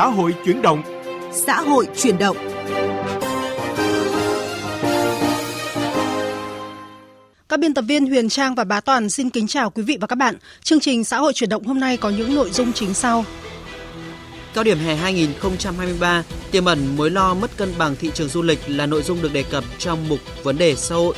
xã hội chuyển động. Xã hội chuyển động. Các biên tập viên Huyền Trang và Bá Toàn xin kính chào quý vị và các bạn. Chương trình xã hội chuyển động hôm nay có những nội dung chính sau. Cao điểm hè 2023 tiềm ẩn mối lo mất cân bằng thị trường du lịch là nội dung được đề cập trong mục vấn đề xã hội.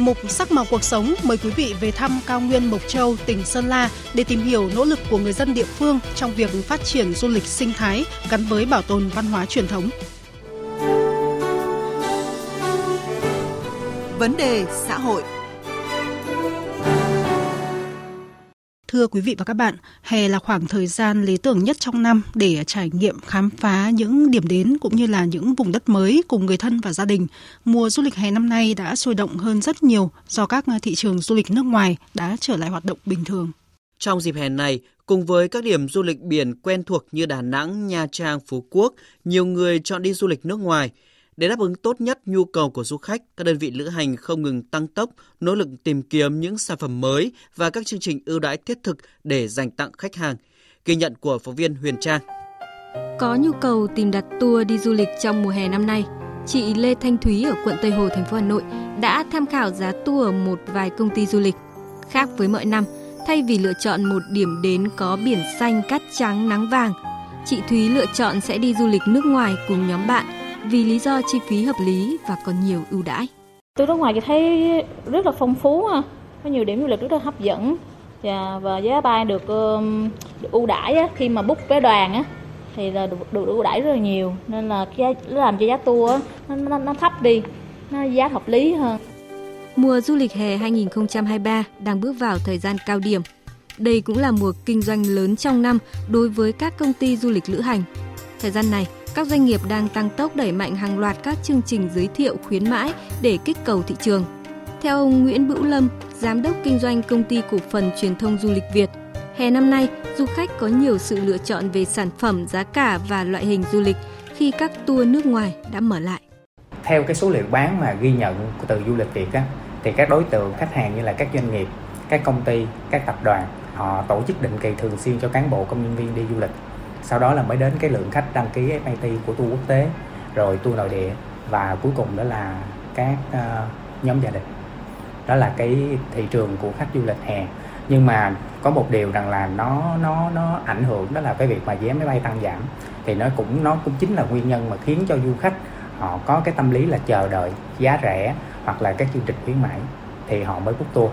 Mục sắc màu cuộc sống mời quý vị về thăm cao nguyên Mộc Châu, tỉnh Sơn La để tìm hiểu nỗ lực của người dân địa phương trong việc phát triển du lịch sinh thái gắn với bảo tồn văn hóa truyền thống. Vấn đề xã hội Thưa quý vị và các bạn, hè là khoảng thời gian lý tưởng nhất trong năm để trải nghiệm khám phá những điểm đến cũng như là những vùng đất mới cùng người thân và gia đình. Mùa du lịch hè năm nay đã sôi động hơn rất nhiều do các thị trường du lịch nước ngoài đã trở lại hoạt động bình thường. Trong dịp hè này, cùng với các điểm du lịch biển quen thuộc như Đà Nẵng, Nha Trang, Phú Quốc, nhiều người chọn đi du lịch nước ngoài – để đáp ứng tốt nhất nhu cầu của du khách, các đơn vị lữ hành không ngừng tăng tốc, nỗ lực tìm kiếm những sản phẩm mới và các chương trình ưu đãi thiết thực để dành tặng khách hàng. Ghi nhận của phóng viên Huyền Trang. Có nhu cầu tìm đặt tour đi du lịch trong mùa hè năm nay, chị Lê Thanh Thúy ở quận Tây Hồ, thành phố Hà Nội đã tham khảo giá tour ở một vài công ty du lịch. Khác với mọi năm, thay vì lựa chọn một điểm đến có biển xanh, cát trắng, nắng vàng, chị Thúy lựa chọn sẽ đi du lịch nước ngoài cùng nhóm bạn vì lý do chi phí hợp lý và còn nhiều ưu đãi. Tôi nước ngoài thì thấy rất là phong phú có nhiều điểm du lịch rất là hấp dẫn và, và giá bay được, được ưu đãi khi mà book vé đoàn á thì là được, được ưu đãi rất là nhiều nên là cái làm cho giá tour nó, nó, nó thấp đi, nó giá hợp lý hơn. Mùa du lịch hè 2023 đang bước vào thời gian cao điểm. Đây cũng là mùa kinh doanh lớn trong năm đối với các công ty du lịch lữ hành. Thời gian này, các doanh nghiệp đang tăng tốc đẩy mạnh hàng loạt các chương trình giới thiệu khuyến mãi để kích cầu thị trường. Theo ông Nguyễn Bữu Lâm, giám đốc kinh doanh công ty cổ phần truyền thông du lịch Việt, hè năm nay du khách có nhiều sự lựa chọn về sản phẩm, giá cả và loại hình du lịch khi các tour nước ngoài đã mở lại. Theo cái số liệu bán mà ghi nhận từ du lịch Việt á, thì các đối tượng khách hàng như là các doanh nghiệp, các công ty, các tập đoàn họ tổ chức định kỳ thường xuyên cho cán bộ công nhân viên đi du lịch sau đó là mới đến cái lượng khách đăng ký FIT của tour quốc tế rồi tour nội địa và cuối cùng đó là các uh, nhóm gia đình đó là cái thị trường của khách du lịch hè nhưng mà có một điều rằng là nó nó nó ảnh hưởng đó là cái việc mà vé máy bay tăng giảm thì nó cũng nó cũng chính là nguyên nhân mà khiến cho du khách họ có cái tâm lý là chờ đợi giá rẻ hoặc là các chương trình khuyến mãi thì họ mới book tour.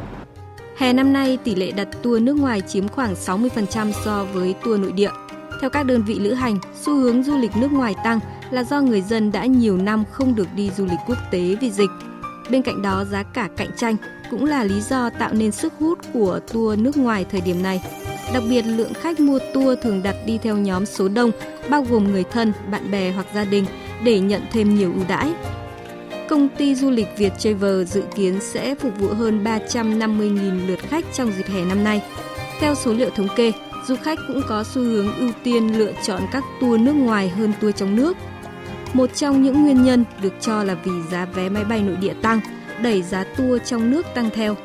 Hè năm nay tỷ lệ đặt tour nước ngoài chiếm khoảng 60% so với tour nội địa. Theo các đơn vị lữ hành, xu hướng du lịch nước ngoài tăng là do người dân đã nhiều năm không được đi du lịch quốc tế vì dịch. Bên cạnh đó, giá cả cạnh tranh cũng là lý do tạo nên sức hút của tour nước ngoài thời điểm này. Đặc biệt, lượng khách mua tour thường đặt đi theo nhóm số đông, bao gồm người thân, bạn bè hoặc gia đình để nhận thêm nhiều ưu đãi. Công ty du lịch Việt Travel dự kiến sẽ phục vụ hơn 350.000 lượt khách trong dịp hè năm nay. Theo số liệu thống kê, du khách cũng có xu hướng ưu tiên lựa chọn các tour nước ngoài hơn tour trong nước. Một trong những nguyên nhân được cho là vì giá vé máy bay nội địa tăng, đẩy giá tour trong nước tăng theo.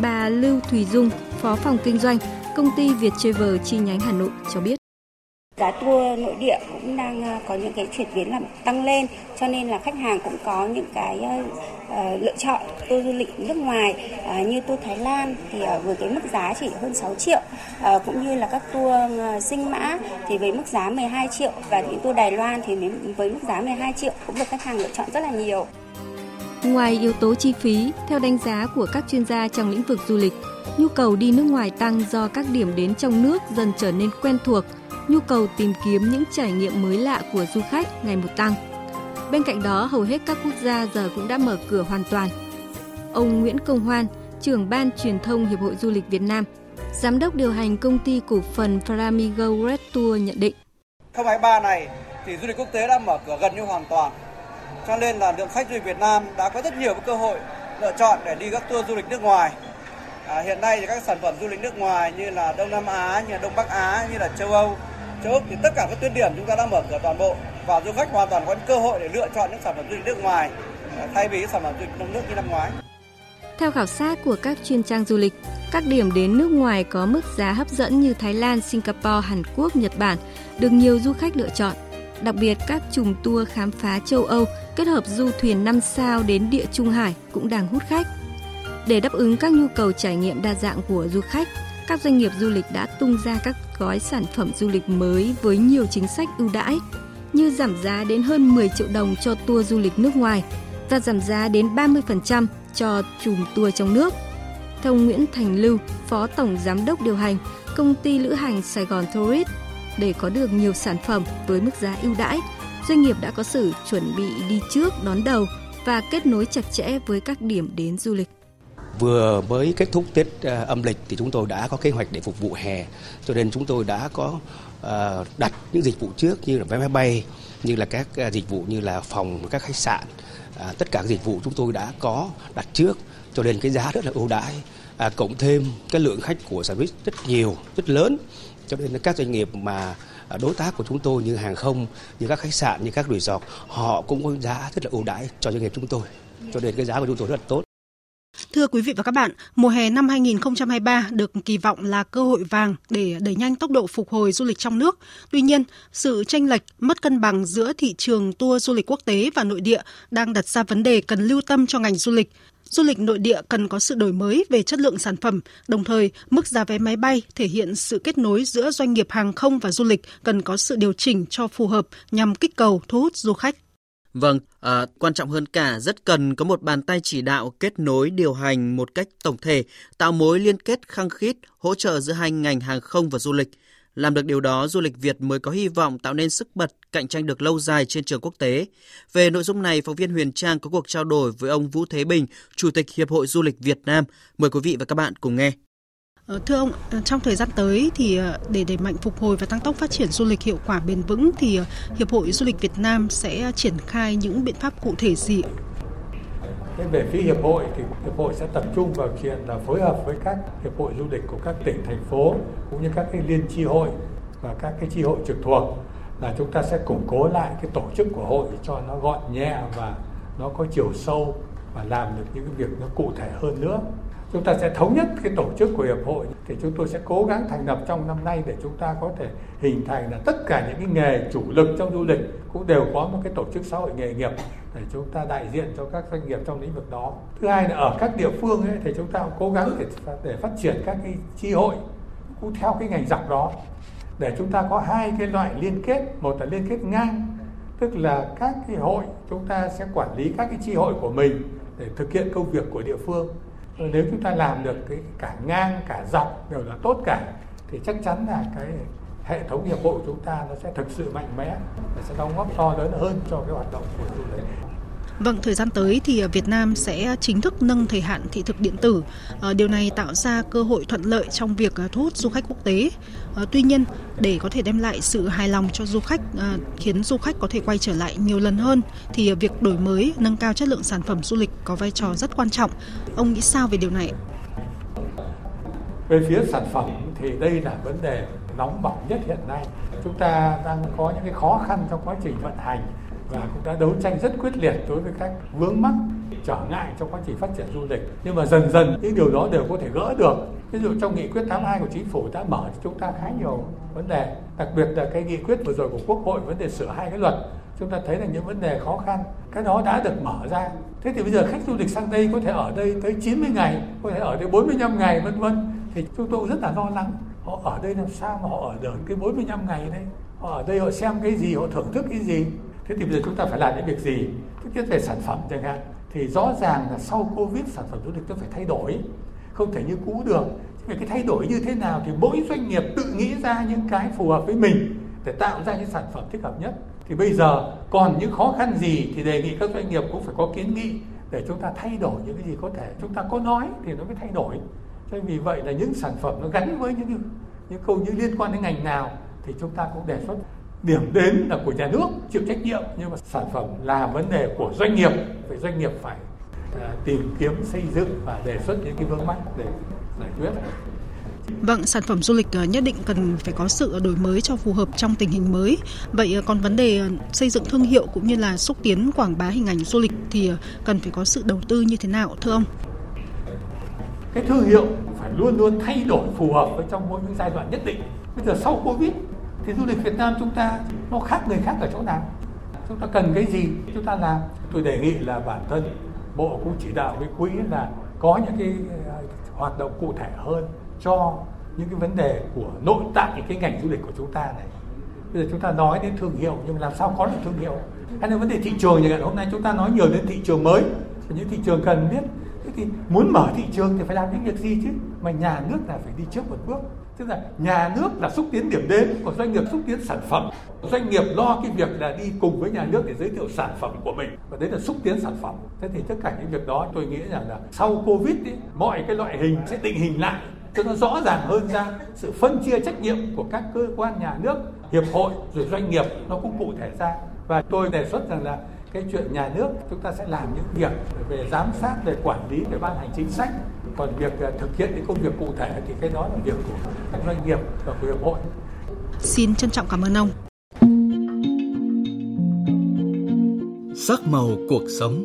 Bà Lưu Thùy Dung, Phó phòng kinh doanh, công ty Việt Travel chi nhánh Hà Nội cho biết. Giá tour nội địa cũng đang ờ, có những cái chuyển biến làm tăng lên cho nên là khách hàng cũng có những cái uh, lựa chọn tour du lịch nước ngoài uh, như tour Thái Lan thì uh, với cái mức giá chỉ hơn 6 triệu uh, cũng như là các tour uh, sinh mã thì với mức giá 12 triệu và những tour Đài Loan thì với mức giá 12 triệu cũng được khách hàng lựa chọn rất là nhiều. Ngoài yếu tố chi phí, theo đánh giá của các chuyên gia trong lĩnh vực du lịch, nhu cầu đi nước ngoài tăng do các điểm đến trong nước dần trở nên quen thuộc – nhu cầu tìm kiếm những trải nghiệm mới lạ của du khách ngày một tăng. Bên cạnh đó, hầu hết các quốc gia giờ cũng đã mở cửa hoàn toàn. Ông Nguyễn Công Hoan, trưởng ban truyền thông Hiệp hội Du lịch Việt Nam, giám đốc điều hành công ty cổ phần Flamigo Red Tour nhận định. 2023 này thì du lịch quốc tế đã mở cửa gần như hoàn toàn. Cho nên là lượng khách du lịch Việt Nam đã có rất nhiều cơ hội lựa chọn để đi các tour du lịch nước ngoài. À, hiện nay thì các sản phẩm du lịch nước ngoài như là Đông Nam Á, như là Đông Bắc Á, như là châu Âu trước thì tất cả các tuyến điểm chúng ta đã mở cửa toàn bộ và du khách hoàn toàn có cơ hội để lựa chọn những sản phẩm du lịch nước ngoài ờ, thay vì sản phẩm du lịch trong nước như năm ngoái. Theo khảo sát của các chuyên trang du lịch, các điểm đến nước ngoài có mức giá hấp dẫn như Thái Lan, Singapore, Hàn Quốc, Nhật Bản được nhiều du khách lựa chọn. Đặc biệt các chùm tour khám phá châu Âu kết hợp du thuyền 5 sao đến địa Trung Hải cũng đang hút khách. Để đáp ứng các nhu cầu trải nghiệm đa dạng của du khách, các doanh nghiệp du lịch đã tung ra các gói sản phẩm du lịch mới với nhiều chính sách ưu đãi như giảm giá đến hơn 10 triệu đồng cho tour du lịch nước ngoài và giảm giá đến 30% cho chùm tour trong nước. Theo Nguyễn Thành Lưu, Phó Tổng Giám đốc điều hành công ty lữ hành Sài Gòn Tourist, để có được nhiều sản phẩm với mức giá ưu đãi, doanh nghiệp đã có sự chuẩn bị đi trước đón đầu và kết nối chặt chẽ với các điểm đến du lịch. Vừa mới kết thúc Tết à, âm lịch thì chúng tôi đã có kế hoạch để phục vụ hè, cho nên chúng tôi đã có à, đặt những dịch vụ trước như là vé máy bay, như là các à, dịch vụ như là phòng các khách sạn, tất cả các dịch vụ chúng tôi đã có đặt trước, cho nên cái giá rất là ưu đãi. À, cộng thêm cái lượng khách của service rất nhiều, rất lớn, cho nên các doanh nghiệp mà đối tác của chúng tôi như hàng không, như các khách sạn, như các resort, họ cũng có giá rất là ưu đãi cho doanh nghiệp chúng tôi. Cho nên cái giá của chúng tôi rất là tốt. Thưa quý vị và các bạn, mùa hè năm 2023 được kỳ vọng là cơ hội vàng để đẩy nhanh tốc độ phục hồi du lịch trong nước. Tuy nhiên, sự tranh lệch, mất cân bằng giữa thị trường tour du lịch quốc tế và nội địa đang đặt ra vấn đề cần lưu tâm cho ngành du lịch. Du lịch nội địa cần có sự đổi mới về chất lượng sản phẩm, đồng thời mức giá vé máy bay thể hiện sự kết nối giữa doanh nghiệp hàng không và du lịch cần có sự điều chỉnh cho phù hợp nhằm kích cầu thu hút du khách. Vâng, à, quan trọng hơn cả rất cần có một bàn tay chỉ đạo kết nối điều hành một cách tổng thể, tạo mối liên kết khăng khít, hỗ trợ giữa hai ngành hàng không và du lịch. Làm được điều đó, du lịch Việt mới có hy vọng tạo nên sức bật, cạnh tranh được lâu dài trên trường quốc tế. Về nội dung này, phóng viên Huyền Trang có cuộc trao đổi với ông Vũ Thế Bình, Chủ tịch Hiệp hội Du lịch Việt Nam. Mời quý vị và các bạn cùng nghe. Ờ, thưa ông, ờ, trong thời gian tới thì ờ, để đẩy mạnh phục hồi và tăng tốc phát triển du lịch hiệu quả bền vững thì Hiệp hội Du lịch Việt Nam sẽ triển khai những biện pháp cụ thể gì? Thế về phía hiệp hội thì hiệp hội sẽ tập trung vào chuyện là phối hợp với các hiệp hội du lịch của các tỉnh thành phố cũng như các cái liên chi hội và các cái chi hội trực thuộc là chúng ta sẽ củng cố lại cái tổ chức của hội cho nó gọn nhẹ và nó có chiều sâu và làm được những cái việc nó cụ thể hơn nữa chúng ta sẽ thống nhất cái tổ chức của hiệp hội. Thì chúng tôi sẽ cố gắng thành lập trong năm nay để chúng ta có thể hình thành là tất cả những cái nghề chủ lực trong du lịch cũng đều có một cái tổ chức xã hội nghề nghiệp để chúng ta đại diện cho các doanh nghiệp trong lĩnh vực đó. Thứ hai là ở các địa phương ấy, thì chúng ta cũng cố gắng để để phát triển các cái chi hội cũng theo cái ngành dọc đó. Để chúng ta có hai cái loại liên kết một là liên kết ngang tức là các cái hội chúng ta sẽ quản lý các cái chi hội của mình để thực hiện công việc của địa phương. Ờ, nếu chúng ta làm được cái cả ngang, cả dọc đều là tốt cả, thì chắc chắn là cái hệ thống hiệp hội chúng ta nó sẽ thực sự mạnh mẽ và sẽ đóng góp to lớn hơn cho cái hoạt động của du lịch. Vâng, thời gian tới thì à, Việt Nam sẽ chính thức nâng thời hạn thị thực điện tử. Ờ, điều này tạo ra cơ hội thuận lợi trong việc à, thu hút du khách quốc tế. Ờ, tuy nhiên, để có thể đem lại sự hài lòng cho du khách, à, khiến du khách có thể quay trở lại nhiều lần hơn, thì việc đổi mới, nâng cao chất lượng sản phẩm du lịch có vai trò rất quan trọng. Ông nghĩ sao về điều này? Về phía sản phẩm thì đây là vấn đề nóng bỏng nhất hiện nay. Chúng ta đang có những cái khó khăn trong quá trình vận hành và cũng đã đấu tranh rất quyết liệt đối với các vướng mắc, trở ngại trong quá trình phát triển du lịch. Nhưng mà dần dần, những điều đó đều có thể gỡ được. Ví dụ trong nghị quyết 82 của chính phủ đã mở cho chúng ta khá nhiều vấn đề, đặc biệt là cái nghị quyết vừa rồi của quốc hội vấn đề sửa hai cái luật. Chúng ta thấy là những vấn đề khó khăn, cái đó đã được mở ra. Thế thì bây giờ khách du lịch sang đây có thể ở đây tới 90 ngày, có thể ở đây 45 ngày, vân vân. Thì chúng tôi rất là lo lắng, họ ở đây làm sao mà họ ở được cái 45 ngày đấy? Họ ở đây họ xem cái gì, họ thưởng thức cái gì? Thế thì bây giờ chúng ta phải làm những việc gì? Thứ nhất về sản phẩm chẳng hạn. Thì rõ ràng là sau covid, sản phẩm du lịch nó phải thay đổi. Không thể như cũ được. Về cái thay đổi như thế nào thì mỗi doanh nghiệp tự nghĩ ra những cái phù hợp với mình để tạo ra những sản phẩm thích hợp nhất. Thì bây giờ còn những khó khăn gì thì đề nghị các doanh nghiệp cũng phải có kiến nghị để chúng ta thay đổi những cái gì có thể. Chúng ta có nói thì nó mới thay đổi. Cho nên vì vậy là những sản phẩm nó gắn với những những câu những liên quan đến ngành nào thì chúng ta cũng đề xuất điểm đến là của nhà nước chịu trách nhiệm nhưng mà sản phẩm là vấn đề của doanh nghiệp phải doanh nghiệp phải uh, tìm kiếm xây dựng và đề xuất những cái vướng mắc để giải quyết Vâng, sản phẩm du lịch ờ, nhất định cần phải có sự đổi mới cho phù hợp trong tình hình mới. Vậy ờ, còn vấn đề xây dựng thương hiệu cũng như là xúc tiến quảng bá hình ảnh du lịch thì cần phải có sự đầu tư như thế nào thưa ông? cái thương hiệu phải luôn luôn thay đổi phù hợp với trong mỗi những giai đoạn nhất định bây giờ sau covid thì du lịch Việt Nam chúng ta, nó khác người khác ở chỗ nào? Chúng ta cần cái gì? Chúng ta làm. Tôi đề nghị là bản thân bộ cũng chỉ đạo với quỹ là có những cái à, hoạt động cụ thể hơn cho những cái vấn đề của nội tại cái ngành du lịch của chúng ta này. Bây giờ chúng ta nói đến thương hiệu, nhưng làm sao có được thương hiệu? Hay là vấn đề thị trường như hôm nay chúng ta nói nhiều đến thị trường mới những thị trường cần biết thì muốn mở thị trường thì phải làm những việc gì chứ? Mà nhà nước là phải đi trước một bước. Tức là nhà nước là xúc tiến điểm đến của doanh nghiệp xúc tiến sản phẩm. Doanh nghiệp lo cái việc là đi cùng với nhà nước để giới thiệu sản phẩm của mình. Và đấy là xúc tiến sản phẩm. Thế thì tất cả những việc đó tôi nghĩ rằng là sau covid ý, mọi cái loại hình sẽ định hình lại cho nó rõ ràng hơn ra sự phân chia trách nhiệm của các cơ quan nhà nước hiệp hội rồi doanh nghiệp nó cũng cụ thể ra. Và tôi đề xuất rằng là cái chuyện nhà nước chúng ta sẽ làm những việc về giám sát về quản lý về ban hành chính sách còn việc à, thực hiện những công việc cụ thể thì cái đó là việc của các doanh nghiệp và của hiệp hội Xin trân trọng cảm ơn ông. Sắc màu cuộc sống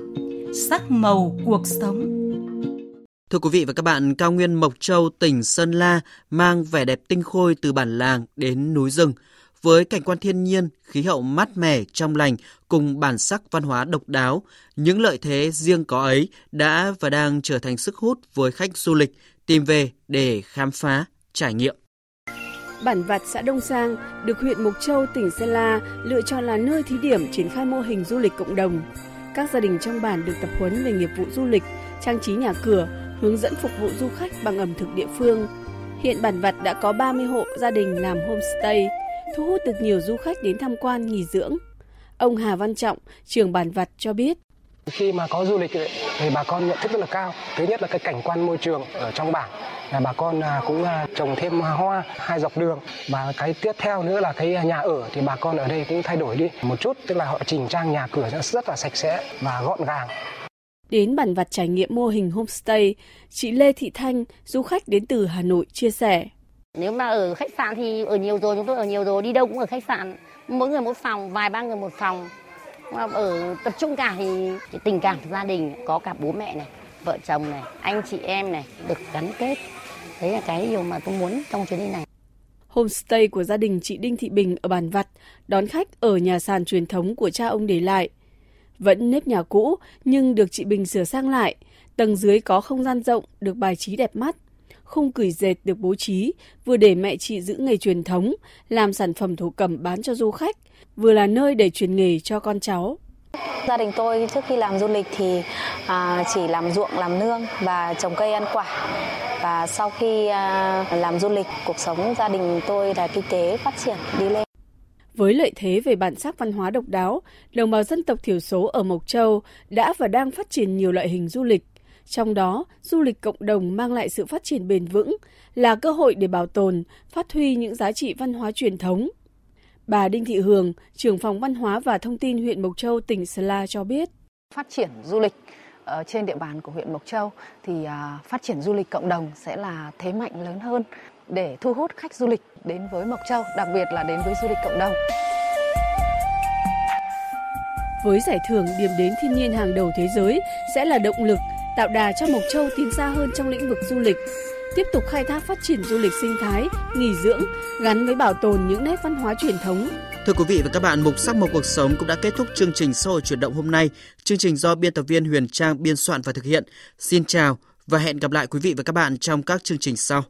Sắc màu cuộc sống. Thưa quý vị và các bạn, cao nguyên Mộc Châu, tỉnh Sơn La mang vẻ đẹp tinh khôi từ bản làng đến núi rừng. Với cảnh quan thiên nhiên, khí hậu mát mẻ, trong lành cùng bản sắc văn hóa độc đáo, những lợi thế riêng có ấy đã và đang trở thành sức hút với khách du lịch tìm về để khám phá, trải nghiệm. Bản Vặt xã Đông Sang được huyện Mộc Châu, tỉnh Sơn La lựa chọn là nơi thí điểm triển khai mô hình du lịch cộng đồng. Các gia đình trong bản được tập huấn về nghiệp vụ du lịch, trang trí nhà cửa, hướng dẫn phục vụ du khách bằng ẩm thực địa phương. Hiện bản Vặt đã có 30 hộ gia đình làm homestay, thu hút được nhiều du khách đến tham quan nghỉ dưỡng. Ông Hà Văn Trọng, trưởng bản Vặt cho biết. Khi mà có du lịch thì bà con nhận thức rất là cao. Thứ nhất là cái cảnh quan môi trường ở trong bản là bà con à, cũng à, trồng thêm hoa hai dọc đường và cái tiếp theo nữa là cái nhà ở thì bà con ở đây cũng thay đổi đi một chút tức là họ chỉnh trang nhà cửa rất là sạch sẽ và gọn gàng Đến bản vặt trải nghiệm mô hình homestay, chị Lê Thị Thanh, du khách đến từ Hà Nội chia sẻ. Nếu mà ở khách sạn thì ở nhiều rồi, chúng tôi ở nhiều rồi, đi đâu cũng ở khách sạn. Mỗi người một phòng, vài ba người một phòng. Mà Ở tập trung cả thì tình cảm gia đình, có cả bố mẹ này, vợ chồng này, anh chị em này, được gắn kết. Đấy là cái điều mà tôi muốn trong chuyến đi này. Homestay của gia đình chị Đinh Thị Bình ở Bản Vặt đón khách ở nhà sàn truyền thống của cha ông để lại. Vẫn nếp nhà cũ nhưng được chị Bình sửa sang lại. Tầng dưới có không gian rộng được bài trí đẹp mắt. Khung cửi dệt được bố trí, vừa để mẹ chị giữ nghề truyền thống, làm sản phẩm thổ cẩm bán cho du khách, vừa là nơi để truyền nghề cho con cháu. Gia đình tôi trước khi làm du lịch thì à, chỉ làm ruộng, làm nương và trồng cây ăn quả. Và sau khi à, làm du lịch, cuộc sống gia đình tôi là kinh tế phát triển đi lên. Với lợi thế về bản sắc văn hóa độc đáo, đồng bào dân tộc thiểu số ở Mộc Châu đã và đang phát triển nhiều loại hình du lịch. Trong đó, du lịch cộng đồng mang lại sự phát triển bền vững, là cơ hội để bảo tồn, phát huy những giá trị văn hóa truyền thống. Bà Đinh Thị Hường, trưởng phòng văn hóa và thông tin huyện Mộc Châu, tỉnh Sơn La cho biết. Phát triển du lịch ở trên địa bàn của huyện Mộc Châu thì à, phát triển du lịch cộng đồng sẽ là thế mạnh lớn hơn để thu hút khách du lịch đến với Mộc Châu, đặc biệt là đến với du lịch cộng đồng. Với giải thưởng điểm đến thiên nhiên hàng đầu thế giới sẽ là động lực tạo đà cho Mộc Châu tiến xa hơn trong lĩnh vực du lịch, tiếp tục khai thác phát triển du lịch sinh thái, nghỉ dưỡng gắn với bảo tồn những nét văn hóa truyền thống. Thưa quý vị và các bạn, mục sắc một cuộc sống cũng đã kết thúc chương trình xã hội chuyển động hôm nay. Chương trình do biên tập viên Huyền Trang biên soạn và thực hiện. Xin chào và hẹn gặp lại quý vị và các bạn trong các chương trình sau.